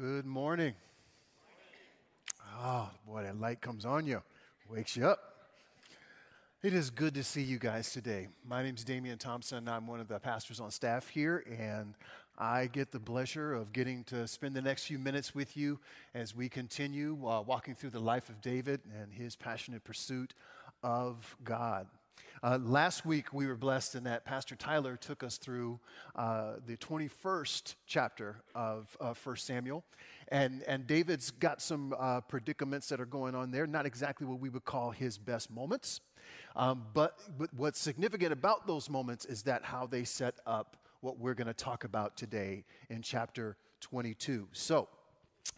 Good morning. Oh, boy, that light comes on you, wakes you up. It is good to see you guys today. My name is Damian Thompson. I'm one of the pastors on staff here, and I get the pleasure of getting to spend the next few minutes with you as we continue uh, walking through the life of David and his passionate pursuit of God. Uh, last week, we were blessed in that Pastor Tyler took us through uh, the 21st chapter of uh, 1 Samuel. And, and David's got some uh, predicaments that are going on there, not exactly what we would call his best moments. Um, but, but what's significant about those moments is that how they set up what we're going to talk about today in chapter 22. So,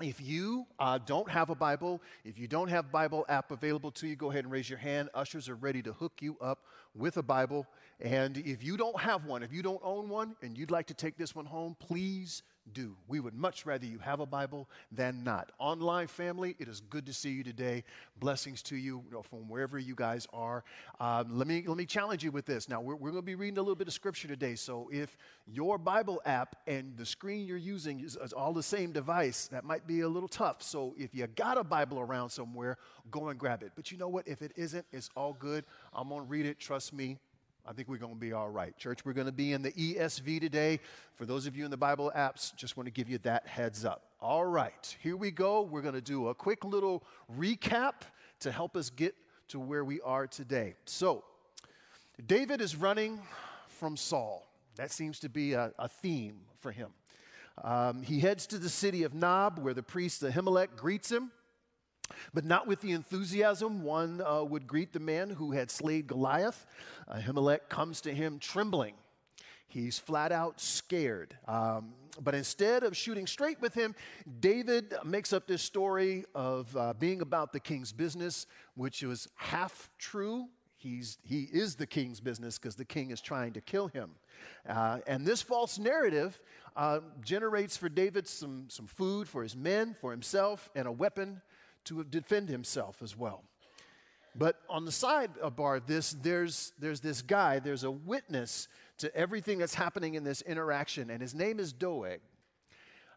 if you uh, don't have a Bible, if you don't have Bible app available to you, go ahead and raise your hand. Ushers are ready to hook you up with a Bible. And if you don't have one, if you don't own one, and you'd like to take this one home, please do. We would much rather you have a Bible than not. Online family, it is good to see you today. Blessings to you, from wherever you guys are. Um, let, me, let me challenge you with this. Now, we're, we're going to be reading a little bit of scripture today. So if your Bible app and the screen you're using is, is all the same device, that might be a little tough. So if you got a Bible around somewhere, go and grab it. But you know what? If it isn't, it's all good. I'm going to read it. Trust me. I think we're going to be all right. Church, we're going to be in the ESV today. For those of you in the Bible apps, just want to give you that heads up. All right, here we go. We're going to do a quick little recap to help us get to where we are today. So, David is running from Saul. That seems to be a, a theme for him. Um, he heads to the city of Nob, where the priest Ahimelech greets him but not with the enthusiasm one uh, would greet the man who had slayed Goliath. Ahimelech comes to him trembling. He's flat out scared. Um, but instead of shooting straight with him, David makes up this story of uh, being about the king's business, which was half true. He's, he is the king's business because the king is trying to kill him. Uh, and this false narrative uh, generates for David some, some food for his men, for himself, and a weapon to defend himself as well. But on the side of bar this, there's, there's this guy, there's a witness to everything that's happening in this interaction, and his name is Doeg.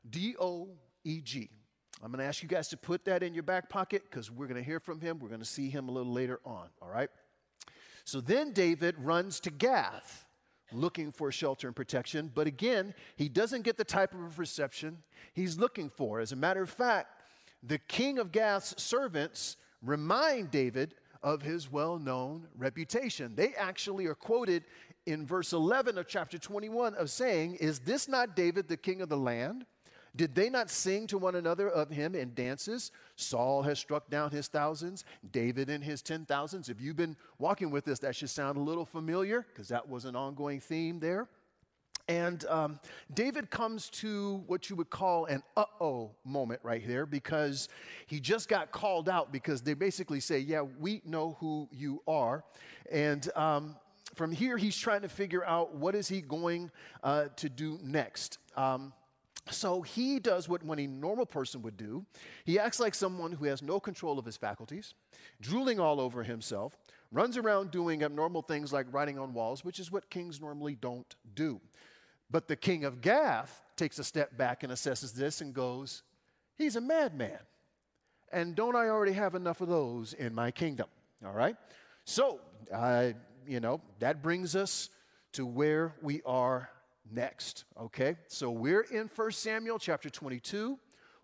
D O E G. I'm going to ask you guys to put that in your back pocket because we're going to hear from him. We're going to see him a little later on, all right? So then David runs to Gath looking for shelter and protection, but again, he doesn't get the type of reception he's looking for. As a matter of fact, the king of Gath's servants remind David of his well known reputation. They actually are quoted in verse 11 of chapter 21 of saying, Is this not David, the king of the land? Did they not sing to one another of him in dances? Saul has struck down his thousands, David in his ten thousands. If you've been walking with us, that should sound a little familiar because that was an ongoing theme there. And um, David comes to what you would call an uh oh moment right here because he just got called out because they basically say, Yeah, we know who you are. And um, from here, he's trying to figure out what is he going uh, to do next. Um, so he does what any normal person would do. He acts like someone who has no control of his faculties, drooling all over himself, runs around doing abnormal things like writing on walls, which is what kings normally don't do. But the king of Gath takes a step back and assesses this and goes, He's a madman. And don't I already have enough of those in my kingdom? All right? So, uh, you know, that brings us to where we are next. Okay? So we're in 1 Samuel chapter 22.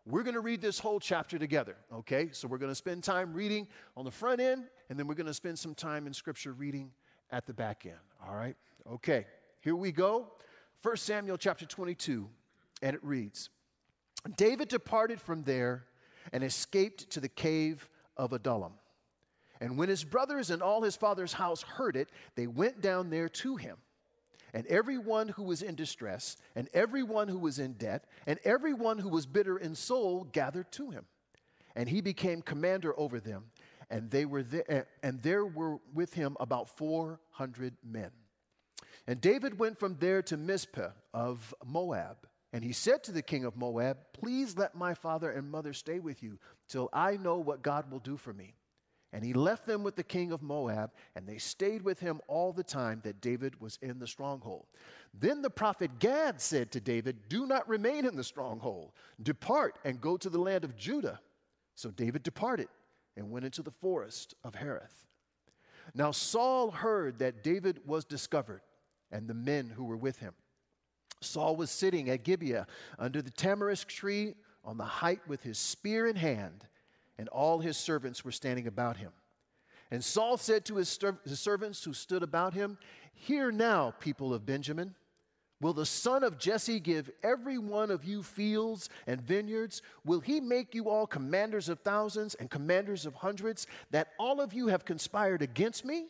We're going to read this whole chapter together. Okay? So we're going to spend time reading on the front end, and then we're going to spend some time in scripture reading at the back end. All right? Okay. Here we go. 1 Samuel chapter 22, and it reads David departed from there and escaped to the cave of Adullam. And when his brothers and all his father's house heard it, they went down there to him. And everyone who was in distress, and everyone who was in debt, and everyone who was bitter in soul gathered to him. And he became commander over them, and they were there, and there were with him about 400 men. And David went from there to Mizpeh of Moab. And he said to the king of Moab, Please let my father and mother stay with you till I know what God will do for me. And he left them with the king of Moab, and they stayed with him all the time that David was in the stronghold. Then the prophet Gad said to David, Do not remain in the stronghold. Depart and go to the land of Judah. So David departed and went into the forest of Hereth. Now Saul heard that David was discovered, and the men who were with him. Saul was sitting at Gibeah under the tamarisk tree on the height with his spear in hand and all his servants were standing about him. And Saul said to his, his servants who stood about him, Hear now, people of Benjamin. Will the son of Jesse give every one of you fields and vineyards? Will he make you all commanders of thousands and commanders of hundreds, that all of you have conspired against me?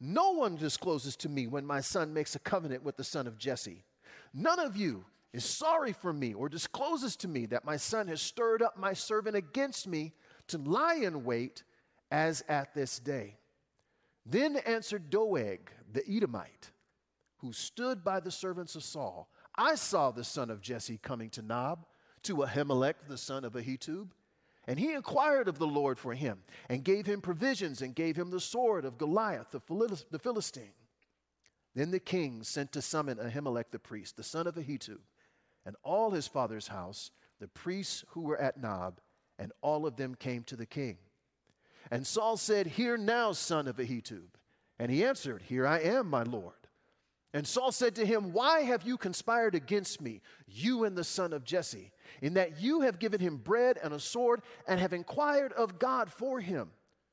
No one discloses to me when my son makes a covenant with the son of Jesse. None of you is sorry for me or discloses to me that my son has stirred up my servant against me to lie in wait as at this day. Then answered Doeg the Edomite, who stood by the servants of Saul I saw the son of Jesse coming to Nob, to Ahimelech the son of Ahitub. And he inquired of the Lord for him, and gave him provisions, and gave him the sword of Goliath the Philistine. Then the king sent to summon Ahimelech the priest, the son of Ahitub, and all his father's house, the priests who were at Nob, and all of them came to the king. And Saul said, Hear now, son of Ahitub. And he answered, Here I am, my lord. And Saul said to him, Why have you conspired against me, you and the son of Jesse, in that you have given him bread and a sword, and have inquired of God for him,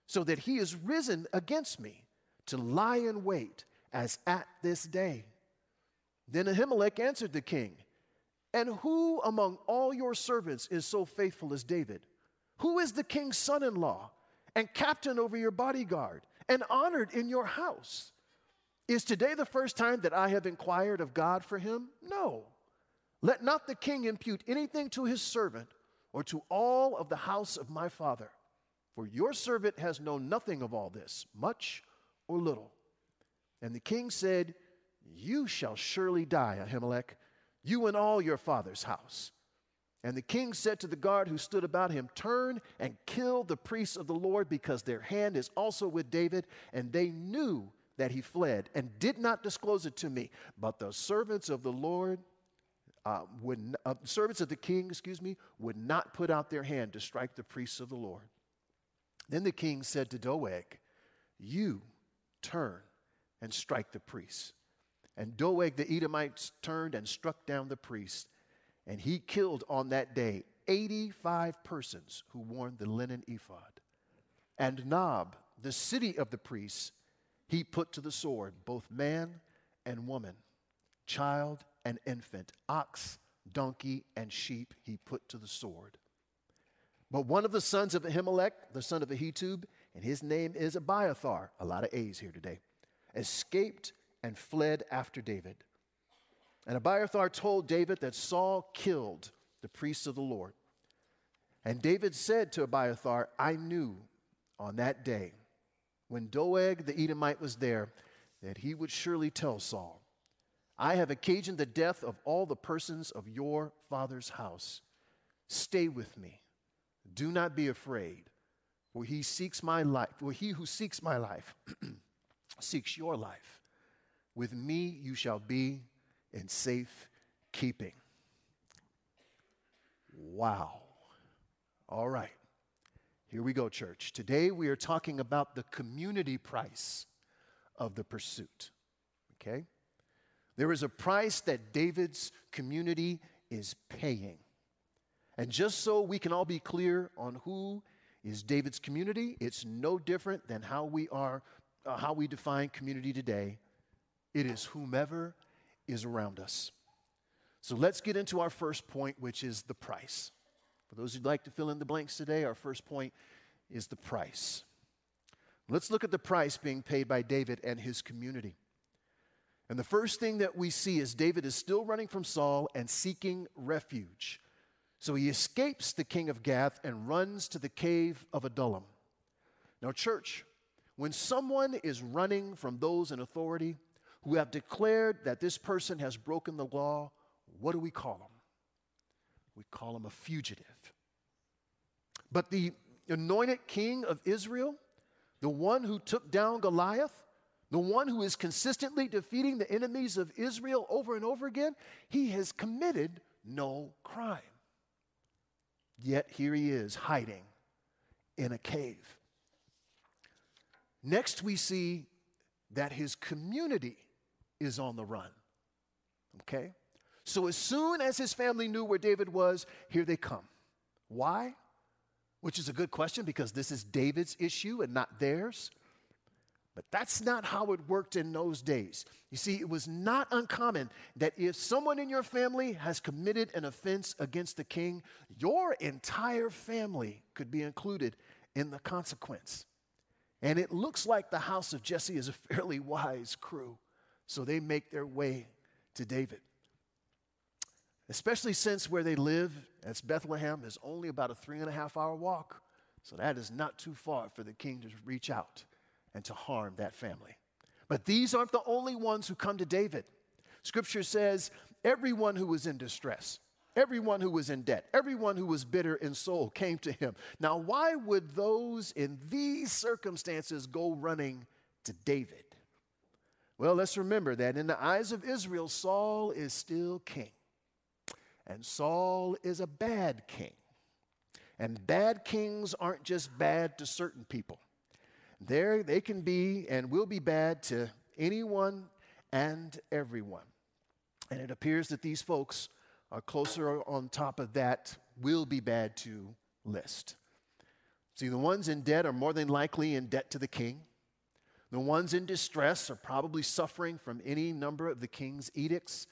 so that he is risen against me to lie in wait as at this day? Then Ahimelech answered the king, And who among all your servants is so faithful as David? Who is the king's son in law and captain over your bodyguard and honored in your house? Is today the first time that I have inquired of God for him? No. Let not the king impute anything to his servant or to all of the house of my father, for your servant has known nothing of all this, much or little. And the king said, You shall surely die, Ahimelech, you and all your father's house. And the king said to the guard who stood about him, Turn and kill the priests of the Lord, because their hand is also with David. And they knew that he fled and did not disclose it to me. But the servants of the Lord, uh, would, uh, servants of the king, excuse me, would not put out their hand to strike the priests of the Lord. Then the king said to Doeg, You turn and strike the priests. And Doeg the Edomite turned and struck down the priests and he killed on that day 85 persons who wore the linen ephod. And Nob, the city of the priests, he put to the sword, both man and woman, child and infant, ox, donkey, and sheep he put to the sword. But one of the sons of Ahimelech, the son of Ahitub, and his name is Abiathar, a lot of A's here today, escaped and fled after David. And Abiathar told David that Saul killed the priests of the Lord. And David said to Abiathar, I knew on that day when Doeg the Edomite was there that he would surely tell Saul, I have occasioned the death of all the persons of your father's house. Stay with me. Do not be afraid, for he seeks my life, for he who seeks my life seeks your life. With me you shall be in safe keeping. Wow. All right. Here we go, church. Today we are talking about the community price of the pursuit. Okay? There is a price that David's community is paying. And just so we can all be clear on who is David's community, it's no different than how we are uh, how we define community today. It is whomever is around us. So let's get into our first point, which is the price. For those who'd like to fill in the blanks today, our first point is the price. Let's look at the price being paid by David and his community. And the first thing that we see is David is still running from Saul and seeking refuge. So he escapes the king of Gath and runs to the cave of Adullam. Now, church, when someone is running from those in authority, who have declared that this person has broken the law, what do we call them? We call him a fugitive. But the anointed king of Israel the one who took down Goliath, the one who is consistently defeating the enemies of Israel over and over again, he has committed no crime. Yet here he is hiding in a cave. Next, we see that his community is on the run. Okay? So, as soon as his family knew where David was, here they come. Why? Which is a good question because this is David's issue and not theirs. But that's not how it worked in those days. You see, it was not uncommon that if someone in your family has committed an offense against the king, your entire family could be included in the consequence. And it looks like the house of Jesse is a fairly wise crew. So they make their way to David. Especially since where they live, as Bethlehem, is only about a three and a half hour walk. So that is not too far for the king to reach out and to harm that family. But these aren't the only ones who come to David. Scripture says, everyone who was in distress, everyone who was in debt, everyone who was bitter in soul came to him. Now, why would those in these circumstances go running to David? Well, let's remember that in the eyes of Israel, Saul is still king. And Saul is a bad king. And bad kings aren't just bad to certain people. There, they can be and will be bad to anyone and everyone. And it appears that these folks are closer on top of that will be bad to list. See, the ones in debt are more than likely in debt to the king. The ones in distress are probably suffering from any number of the king's edicts.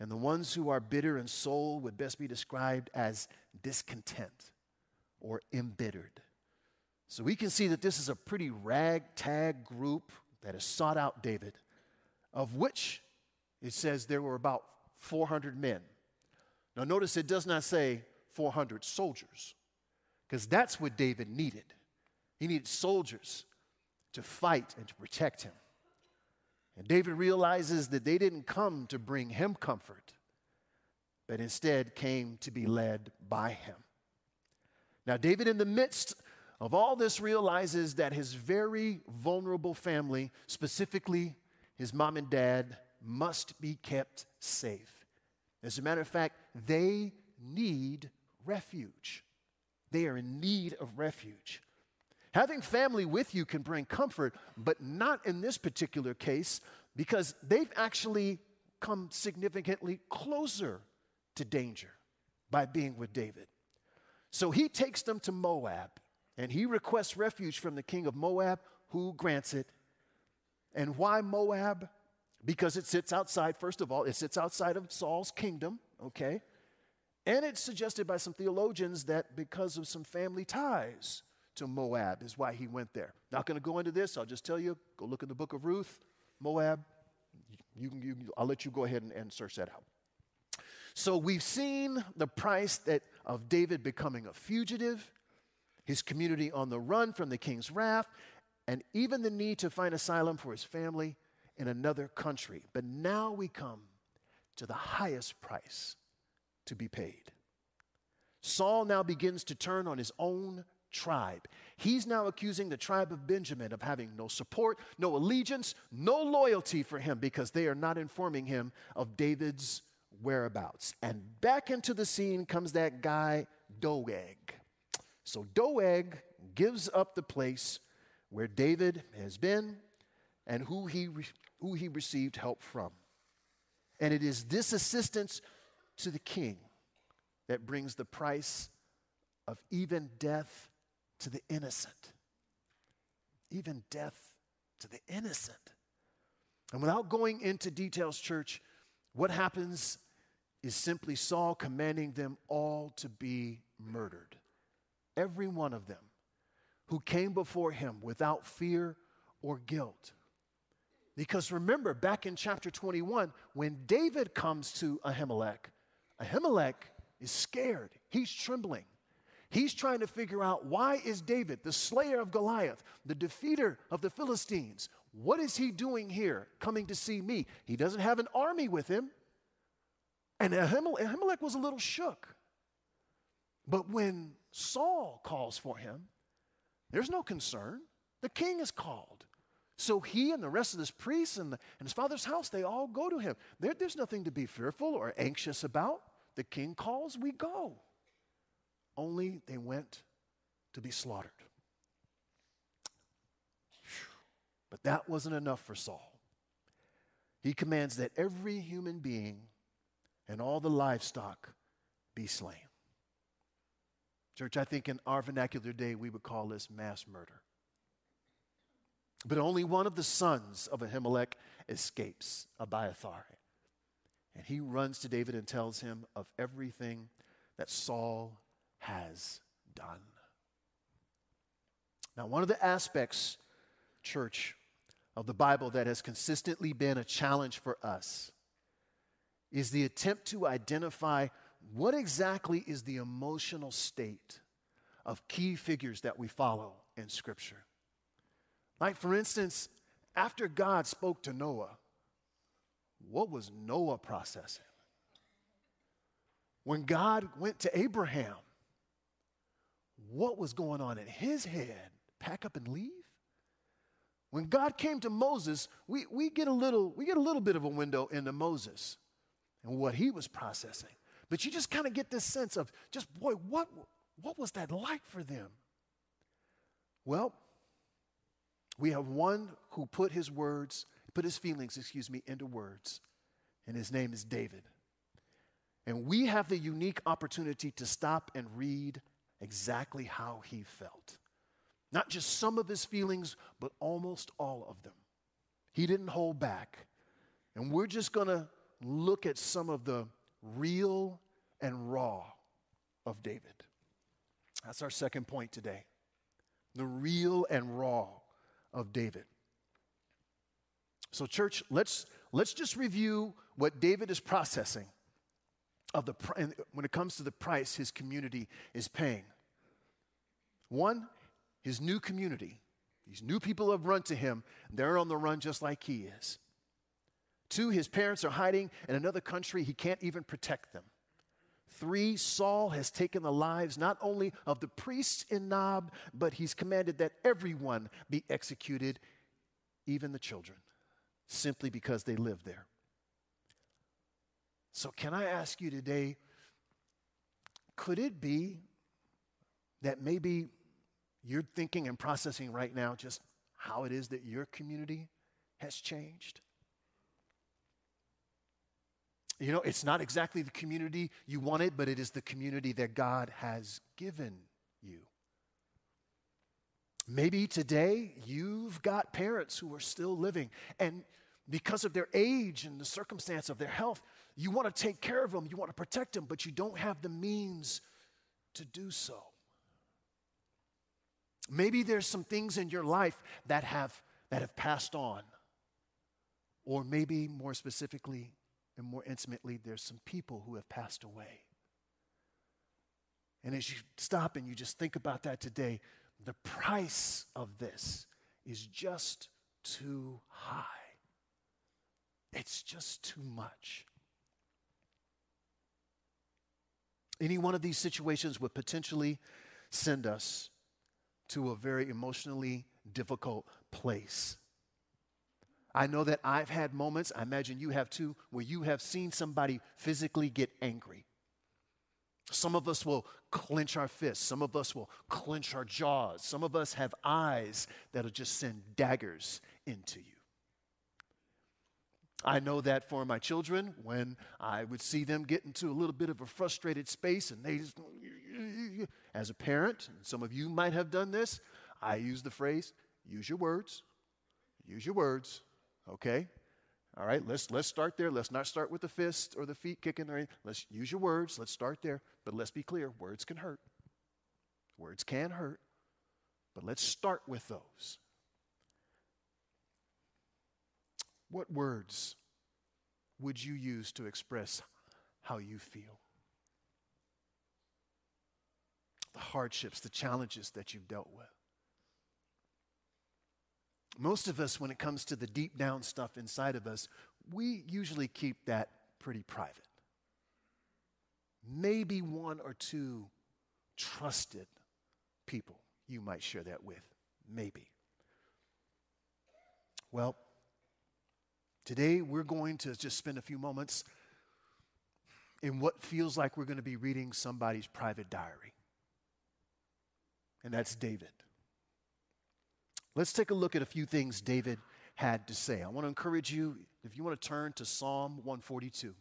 And the ones who are bitter in soul would best be described as discontent or embittered. So we can see that this is a pretty ragtag group that has sought out David, of which it says there were about 400 men. Now, notice it does not say 400 soldiers, because that's what David needed. He needed soldiers to fight and to protect him. And David realizes that they didn't come to bring him comfort, but instead came to be led by him. Now, David, in the midst of all this realizes that his very vulnerable family, specifically his mom and dad, must be kept safe. As a matter of fact, they need refuge. They are in need of refuge. Having family with you can bring comfort, but not in this particular case because they've actually come significantly closer to danger by being with David. So he takes them to Moab and he requests refuge from the king of Moab, who grants it. And why Moab? Because it sits outside, first of all, it sits outside of Saul's kingdom, okay? And it's suggested by some theologians that because of some family ties to Moab is why he went there. Not going to go into this, I'll just tell you go look in the book of Ruth, Moab. You you, I'll let you go ahead and, and search that out. So we've seen the price that of David becoming a fugitive his community on the run from the king's wrath, and even the need to find asylum for his family in another country. But now we come to the highest price to be paid. Saul now begins to turn on his own tribe. He's now accusing the tribe of Benjamin of having no support, no allegiance, no loyalty for him because they are not informing him of David's whereabouts. And back into the scene comes that guy, Doeg. So Doeg gives up the place where David has been and who he, re- who he received help from. And it is this assistance to the king that brings the price of even death to the innocent. Even death to the innocent. And without going into details, church, what happens is simply Saul commanding them all to be murdered every one of them who came before him without fear or guilt. Because remember, back in chapter 21, when David comes to Ahimelech, Ahimelech is scared. He's trembling. He's trying to figure out why is David, the slayer of Goliath, the defeater of the Philistines, what is he doing here coming to see me? He doesn't have an army with him. And Ahimelech was a little shook. But when Saul calls for him, there's no concern. The king is called. So he and the rest of his priests and, the, and his father's house, they all go to him. There, there's nothing to be fearful or anxious about. The king calls, we go. Only they went to be slaughtered. But that wasn't enough for Saul. He commands that every human being and all the livestock be slain. Church, I think in our vernacular day, we would call this mass murder. But only one of the sons of Ahimelech escapes, Abiathar. And he runs to David and tells him of everything that Saul has done. Now, one of the aspects, church, of the Bible that has consistently been a challenge for us is the attempt to identify what exactly is the emotional state of key figures that we follow in Scripture. Like, for instance, after God spoke to Noah, what was Noah processing? When God went to Abraham, what was going on in his head? Pack up and leave? When God came to Moses, we, we, get a little, we get a little bit of a window into Moses and what he was processing. But you just kind of get this sense of just, boy, what, what was that like for them? Well, we have one who put his words, put his feelings, excuse me, into words, and his name is David. And we have the unique opportunity to stop and read exactly how he felt. Not just some of his feelings, but almost all of them. He didn't hold back. And we're just going to look at some of the real and raw of David. That's our second point today. The real and raw of David. So church, let's let's just review what David is processing of the when it comes to the price his community is paying. One, his new community. These new people have run to him. They're on the run just like he is. Two, his parents are hiding in another country. He can't even protect them. Three, Saul has taken the lives not only of the priests in Nob, but he's commanded that everyone be executed, even the children, simply because they live there. So, can I ask you today could it be that maybe you're thinking and processing right now just how it is that your community has changed. You know, it's not exactly the community you wanted, but it is the community that God has given you. Maybe today you've got parents who are still living, and because of their age and the circumstance of their health, you want to take care of them, you want to protect them, but you don't have the means to do so. Maybe there's some things in your life that have, that have passed on. Or maybe more specifically and more intimately, there's some people who have passed away. And as you stop and you just think about that today, the price of this is just too high. It's just too much. Any one of these situations would potentially send us to a very emotionally difficult place. I know that I've had moments, I imagine you have too, where you have seen somebody physically get angry. Some of us will clench our fists. Some of us will clench our jaws. Some of us have eyes that'll just send daggers into you. I know that for my children, when I would see them get into a little bit of a frustrated space and they just, as a parent, and some of you might have done this, I use the phrase, use your words, use your words, okay? All right, let's, let's start there. Let's not start with the fist or the feet kicking or anything. Let's use your words. Let's start there. But let's be clear words can hurt. Words can hurt. But let's start with those. What words would you use to express how you feel? The hardships, the challenges that you've dealt with. Most of us, when it comes to the deep down stuff inside of us, we usually keep that pretty private. Maybe one or two trusted people you might share that with. Maybe. Well, today we're going to just spend a few moments in what feels like we're going to be reading somebody's private diary. And that's David. Let's take a look at a few things David had to say. I want to encourage you, if you want to turn to Psalm 142,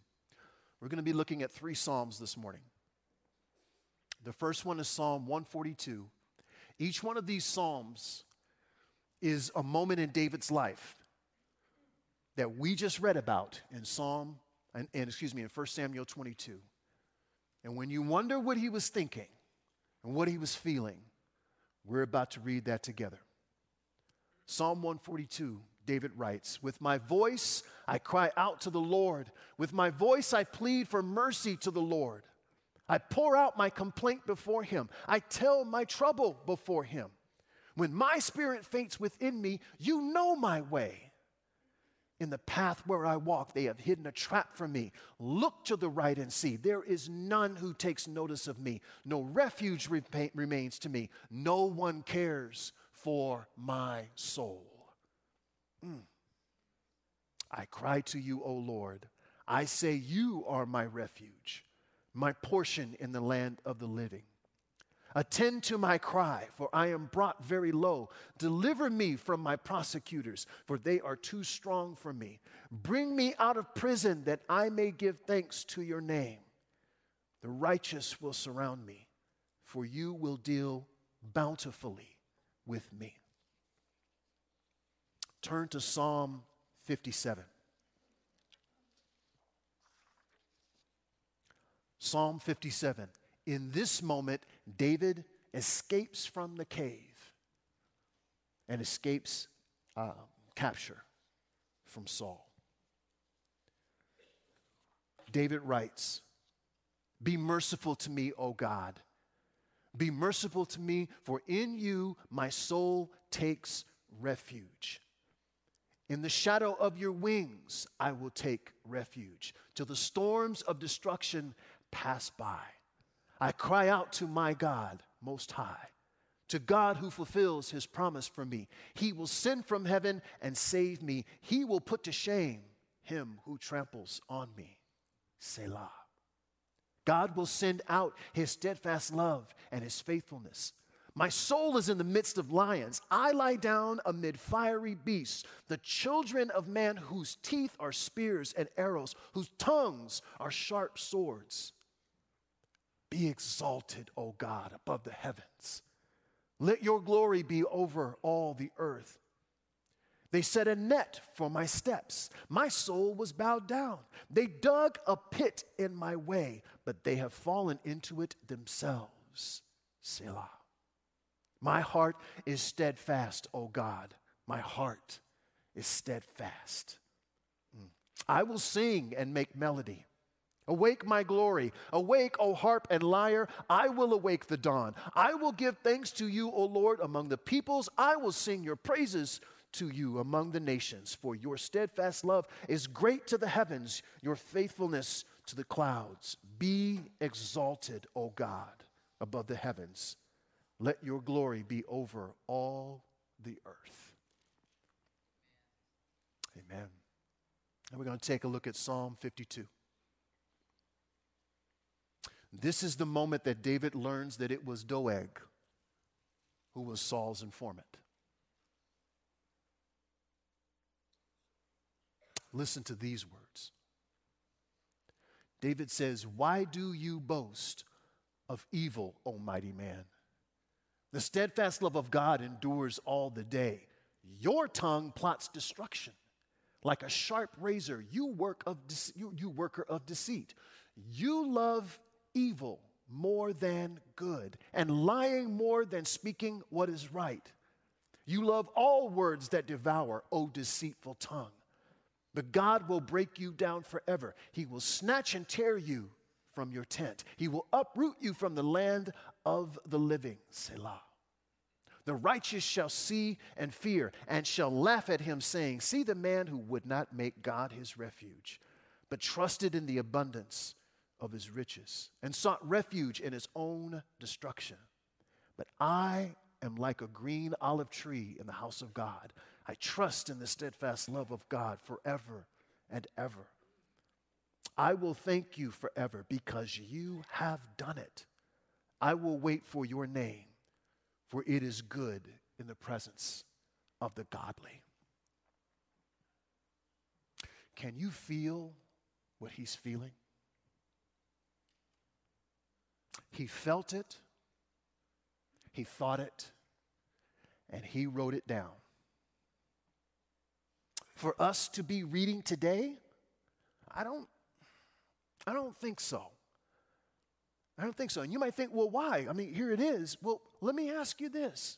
we're going to be looking at three Psalms this morning. The first one is Psalm 142. Each one of these Psalms is a moment in David's life that we just read about in Psalm, and, and excuse me, in 1 Samuel 22. And when you wonder what he was thinking and what he was feeling, we're about to read that together. Psalm 142, David writes, With my voice I cry out to the Lord. With my voice I plead for mercy to the Lord. I pour out my complaint before him. I tell my trouble before him. When my spirit faints within me, you know my way. In the path where I walk, they have hidden a trap for me. Look to the right and see. There is none who takes notice of me. No refuge remains to me. No one cares for my soul. Mm. I cry to you, O Lord. I say, You are my refuge, my portion in the land of the living. Attend to my cry, for I am brought very low. Deliver me from my prosecutors, for they are too strong for me. Bring me out of prison that I may give thanks to your name. The righteous will surround me, for you will deal bountifully with me. Turn to Psalm 57. Psalm 57. In this moment, David escapes from the cave and escapes uh, capture from Saul. David writes, Be merciful to me, O God. Be merciful to me, for in you my soul takes refuge. In the shadow of your wings I will take refuge till the storms of destruction pass by. I cry out to my God, Most High, to God who fulfills his promise for me. He will send from heaven and save me. He will put to shame him who tramples on me. Selah. God will send out his steadfast love and his faithfulness. My soul is in the midst of lions. I lie down amid fiery beasts, the children of man whose teeth are spears and arrows, whose tongues are sharp swords. Be exalted, O God, above the heavens. Let your glory be over all the earth. They set a net for my steps. My soul was bowed down. They dug a pit in my way, but they have fallen into it themselves. Selah. My heart is steadfast, O God. My heart is steadfast. Mm. I will sing and make melody. Awake, my glory. Awake, O harp and lyre. I will awake the dawn. I will give thanks to you, O Lord, among the peoples. I will sing your praises to you among the nations. For your steadfast love is great to the heavens, your faithfulness to the clouds. Be exalted, O God, above the heavens. Let your glory be over all the earth. Amen. And we're going to take a look at Psalm 52. This is the moment that David learns that it was Doeg who was Saul's informant. Listen to these words. David says, Why do you boast of evil, O mighty man? The steadfast love of God endures all the day. Your tongue plots destruction. Like a sharp razor, you, work of de- you, you worker of deceit. You love evil more than good, and lying more than speaking what is right. You love all words that devour, O deceitful tongue. But God will break you down forever. He will snatch and tear you from your tent. He will uproot you from the land of the living. Selah. The righteous shall see and fear and shall laugh at him, saying, See the man who would not make God his refuge, but trusted in the abundance of his riches and sought refuge in his own destruction. But I am like a green olive tree in the house of God. I trust in the steadfast love of God forever and ever. I will thank you forever because you have done it. I will wait for your name, for it is good in the presence of the godly. Can you feel what he's feeling? He felt it, he thought it, and he wrote it down. For us to be reading today, I don't I don't think so. I don't think so. And you might think, well, why? I mean, here it is. Well, let me ask you this.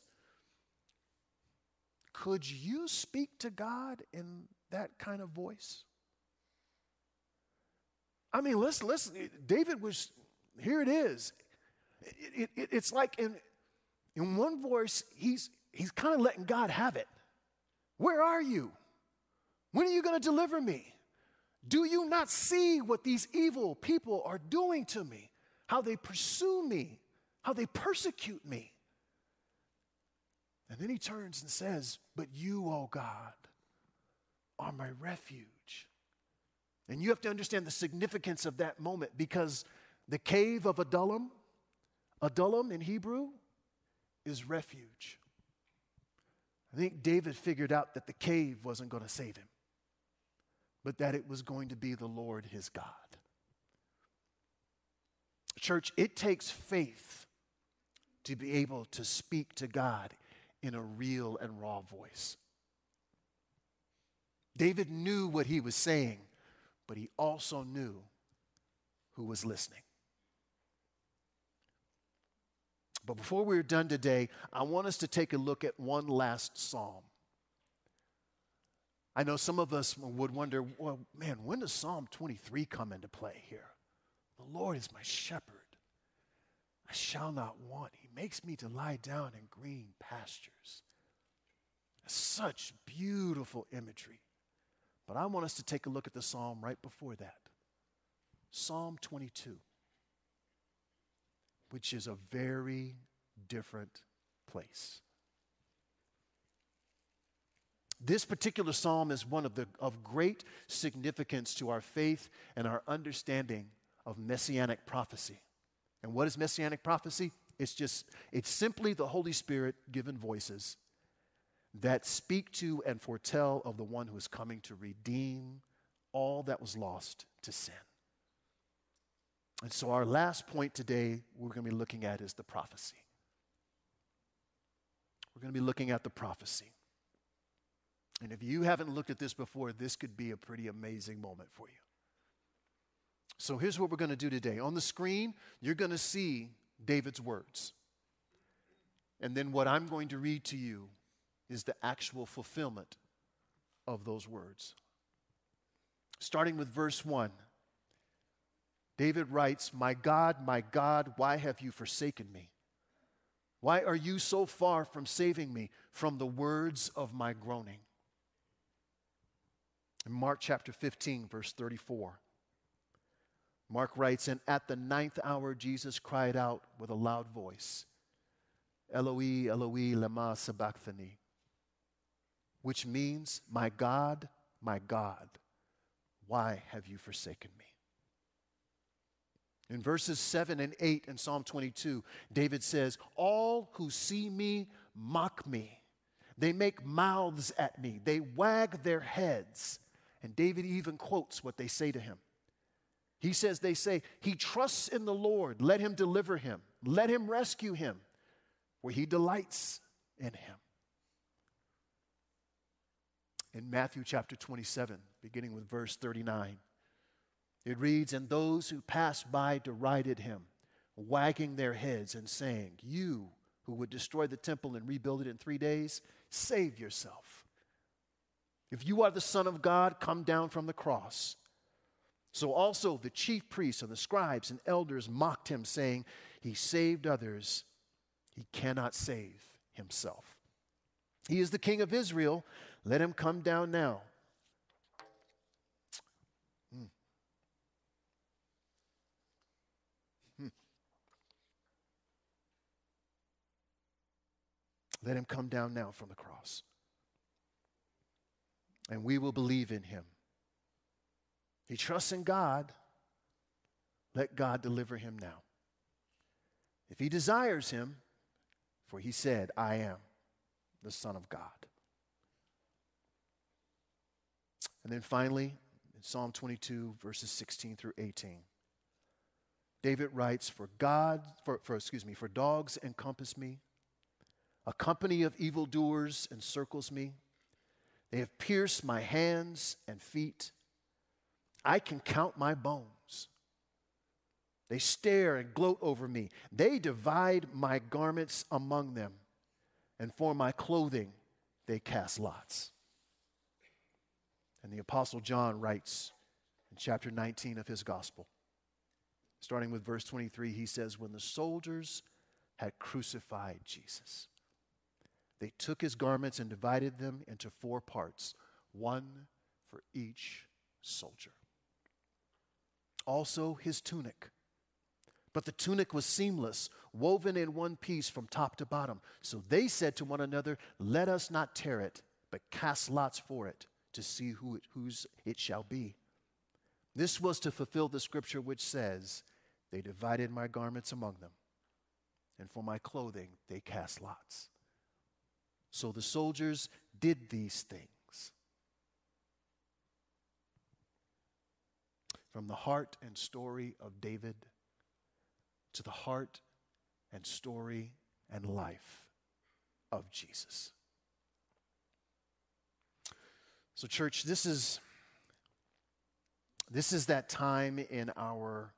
Could you speak to God in that kind of voice? I mean, listen, listen. David was, here it is. It, it, it's like in, in one voice, he's, he's kind of letting God have it. Where are you? When are you going to deliver me? Do you not see what these evil people are doing to me? How they pursue me, how they persecute me. And then he turns and says, But you, O oh God, are my refuge. And you have to understand the significance of that moment because the cave of Adullam, Adullam in Hebrew, is refuge. I think David figured out that the cave wasn't going to save him, but that it was going to be the Lord his God. Church, it takes faith to be able to speak to God in a real and raw voice. David knew what he was saying, but he also knew who was listening. But before we're done today, I want us to take a look at one last psalm. I know some of us would wonder, well, man, when does Psalm 23 come into play here? The Lord is my shepherd. I shall not want. He makes me to lie down in green pastures. Such beautiful imagery. But I want us to take a look at the psalm right before that Psalm 22, which is a very different place. This particular psalm is one of, the, of great significance to our faith and our understanding of messianic prophecy. And what is messianic prophecy? It's just, it's simply the Holy Spirit given voices that speak to and foretell of the one who is coming to redeem all that was lost to sin. And so, our last point today we're going to be looking at is the prophecy. We're going to be looking at the prophecy. And if you haven't looked at this before, this could be a pretty amazing moment for you. So here's what we're going to do today. On the screen, you're going to see David's words. And then what I'm going to read to you is the actual fulfillment of those words. Starting with verse 1, David writes, My God, my God, why have you forsaken me? Why are you so far from saving me from the words of my groaning? In Mark chapter 15, verse 34. Mark writes, And at the ninth hour, Jesus cried out with a loud voice, Eloi, Eloi, lema sabachthani, which means, My God, my God, why have you forsaken me? In verses 7 and 8 in Psalm 22, David says, All who see me mock me. They make mouths at me. They wag their heads. And David even quotes what they say to him. He says, They say, He trusts in the Lord. Let him deliver him. Let him rescue him, for he delights in him. In Matthew chapter 27, beginning with verse 39, it reads, And those who passed by derided him, wagging their heads and saying, You who would destroy the temple and rebuild it in three days, save yourself. If you are the Son of God, come down from the cross. So also the chief priests and the scribes and elders mocked him, saying, He saved others, he cannot save himself. He is the king of Israel. Let him come down now. Let him come down now from the cross. and we will believe in him. He trusts in God. Let God deliver him now. If he desires him, for he said, I am the Son of God. And then finally, in Psalm 22, verses 16 through 18, David writes, For God, for, for excuse me, for dogs encompass me, a company of evildoers encircles me. They have pierced my hands and feet. I can count my bones. They stare and gloat over me. They divide my garments among them, and for my clothing they cast lots. And the Apostle John writes in chapter 19 of his gospel, starting with verse 23, he says, When the soldiers had crucified Jesus, they took his garments and divided them into four parts, one for each soldier. Also, his tunic. But the tunic was seamless, woven in one piece from top to bottom. So they said to one another, Let us not tear it, but cast lots for it to see who it, whose it shall be. This was to fulfill the scripture which says, They divided my garments among them, and for my clothing they cast lots. So the soldiers did these things. From the heart and story of David to the heart and story and life of Jesus. So, church, this is, this is that time in our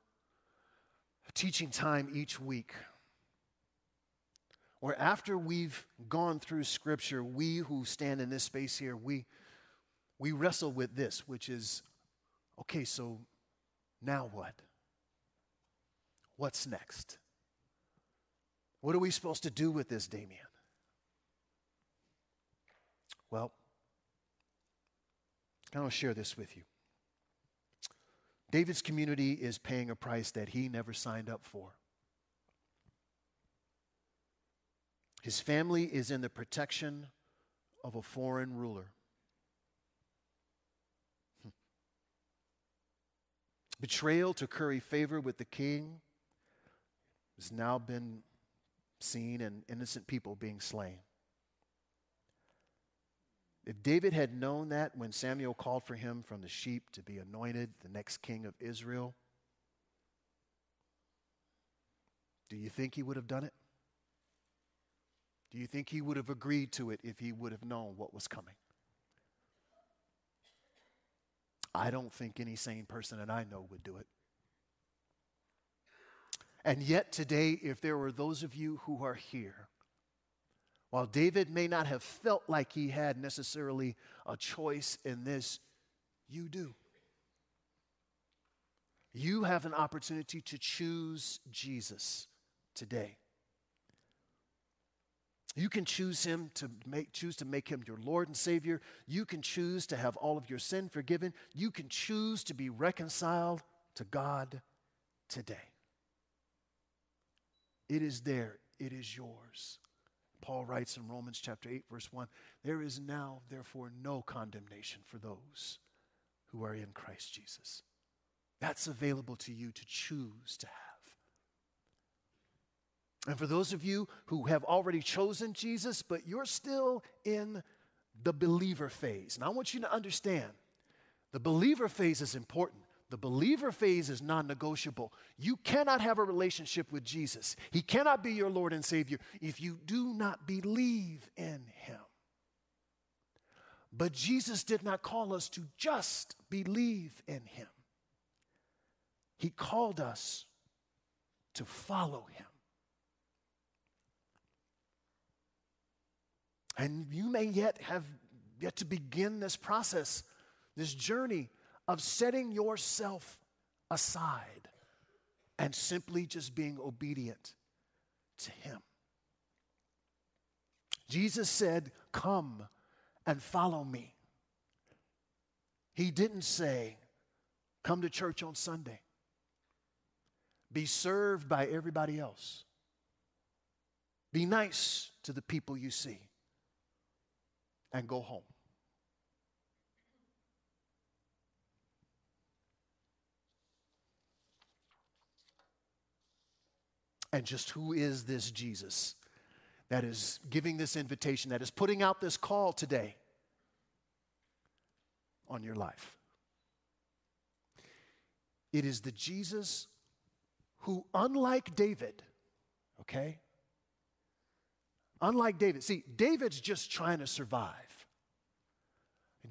teaching time each week where after we've gone through Scripture, we who stand in this space here, we, we wrestle with this, which is okay, so now what? What's next? What are we supposed to do with this, Damian? Well, I want to share this with you. David's community is paying a price that he never signed up for. His family is in the protection of a foreign ruler. Hmm. Betrayal to curry favor with the king has now been seen in innocent people being slain. If David had known that when Samuel called for him from the sheep to be anointed the next king of Israel, do you think he would have done it? Do you think he would have agreed to it if he would have known what was coming? I don't think any sane person that I know would do it. And yet, today, if there were those of you who are here while David may not have felt like he had necessarily a choice in this, you do. You have an opportunity to choose Jesus today. You can choose him to make choose to make him your Lord and Savior. You can choose to have all of your sin forgiven. You can choose to be reconciled to God today. It is there. It is yours. Paul writes in Romans chapter 8, verse 1 There is now, therefore, no condemnation for those who are in Christ Jesus. That's available to you to choose to have. And for those of you who have already chosen Jesus, but you're still in the believer phase, and I want you to understand the believer phase is important. The believer phase is non negotiable. You cannot have a relationship with Jesus. He cannot be your Lord and Savior if you do not believe in Him. But Jesus did not call us to just believe in Him, He called us to follow Him. And you may yet have yet to begin this process, this journey of setting yourself aside and simply just being obedient to Him. Jesus said, Come and follow me. He didn't say, Come to church on Sunday, be served by everybody else, be nice to the people you see, and go home. And just who is this Jesus that is giving this invitation, that is putting out this call today on your life? It is the Jesus who, unlike David, okay, Unlike David, see, David's just trying to survive.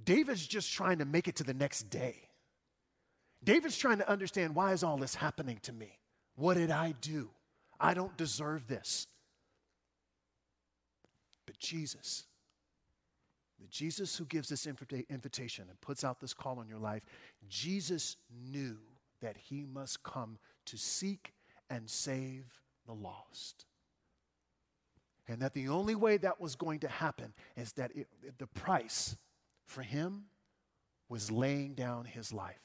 David's just trying to make it to the next day. David's trying to understand why is all this happening to me? What did I do? I don't deserve this. But Jesus, the Jesus who gives this invitation and puts out this call on your life, Jesus knew that he must come to seek and save the lost. And that the only way that was going to happen is that it, the price for him was laying down his life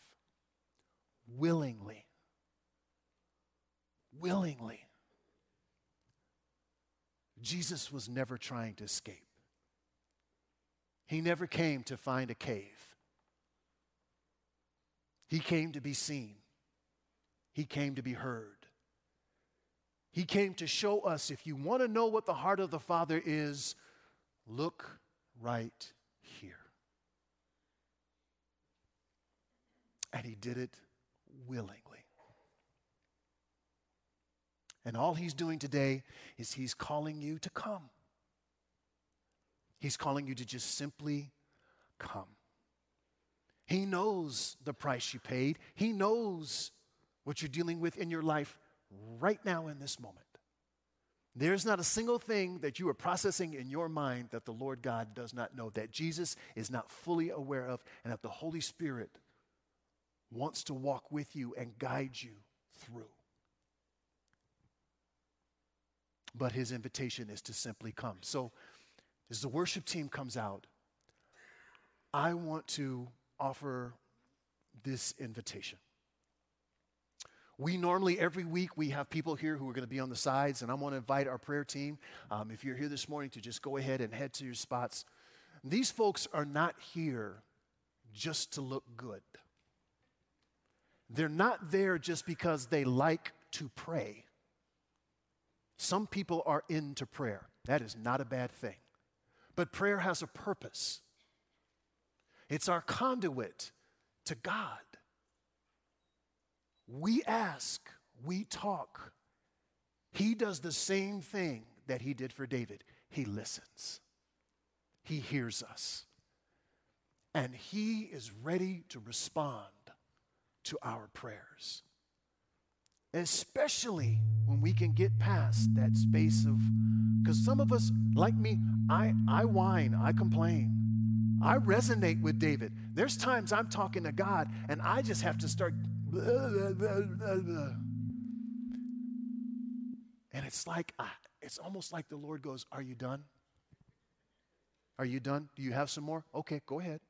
willingly. Willingly. Jesus was never trying to escape. He never came to find a cave. He came to be seen. He came to be heard. He came to show us if you want to know what the heart of the Father is, look right here. And he did it willingly. And all he's doing today is he's calling you to come. He's calling you to just simply come. He knows the price you paid, he knows what you're dealing with in your life right now in this moment. There's not a single thing that you are processing in your mind that the Lord God does not know, that Jesus is not fully aware of, and that the Holy Spirit wants to walk with you and guide you through. But his invitation is to simply come. So, as the worship team comes out, I want to offer this invitation. We normally, every week, we have people here who are going to be on the sides, and I want to invite our prayer team, um, if you're here this morning, to just go ahead and head to your spots. These folks are not here just to look good. They're not there just because they like to pray. Some people are into prayer. That is not a bad thing. But prayer has a purpose, it's our conduit to God. We ask, we talk. He does the same thing that he did for David. He listens, he hears us, and he is ready to respond to our prayers. Especially when we can get past that space of, because some of us, like me, I, I whine, I complain. I resonate with David. There's times I'm talking to God and I just have to start and it's like, it's almost like the Lord goes, Are you done? Are you done? Do you have some more? Okay, go ahead.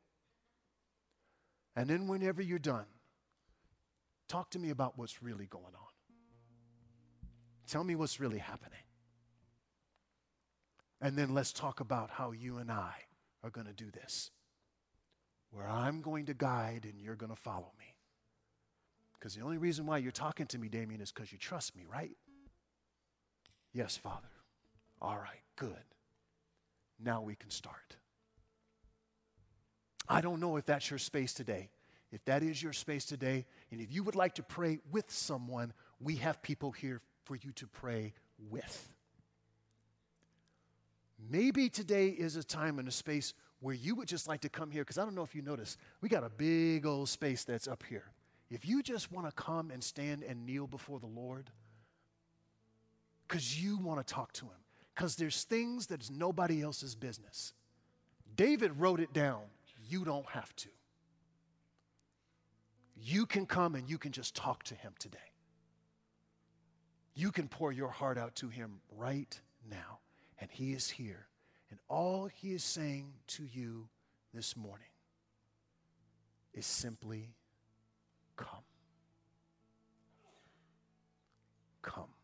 And then, whenever you're done, talk to me about what's really going on. Tell me what's really happening. And then let's talk about how you and I are going to do this, where I'm going to guide and you're going to follow me. Because the only reason why you're talking to me, Damian, is because you trust me, right? Yes, Father. All right, good. Now we can start. I don't know if that's your space today. If that is your space today, and if you would like to pray with someone, we have people here for you to pray with. Maybe today is a time and a space where you would just like to come here, because I don't know if you notice, we got a big old space that's up here. If you just want to come and stand and kneel before the Lord, because you want to talk to Him, because there's things that's nobody else's business. David wrote it down. You don't have to. You can come and you can just talk to Him today. You can pour your heart out to Him right now, and He is here. And all He is saying to you this morning is simply Come. Come.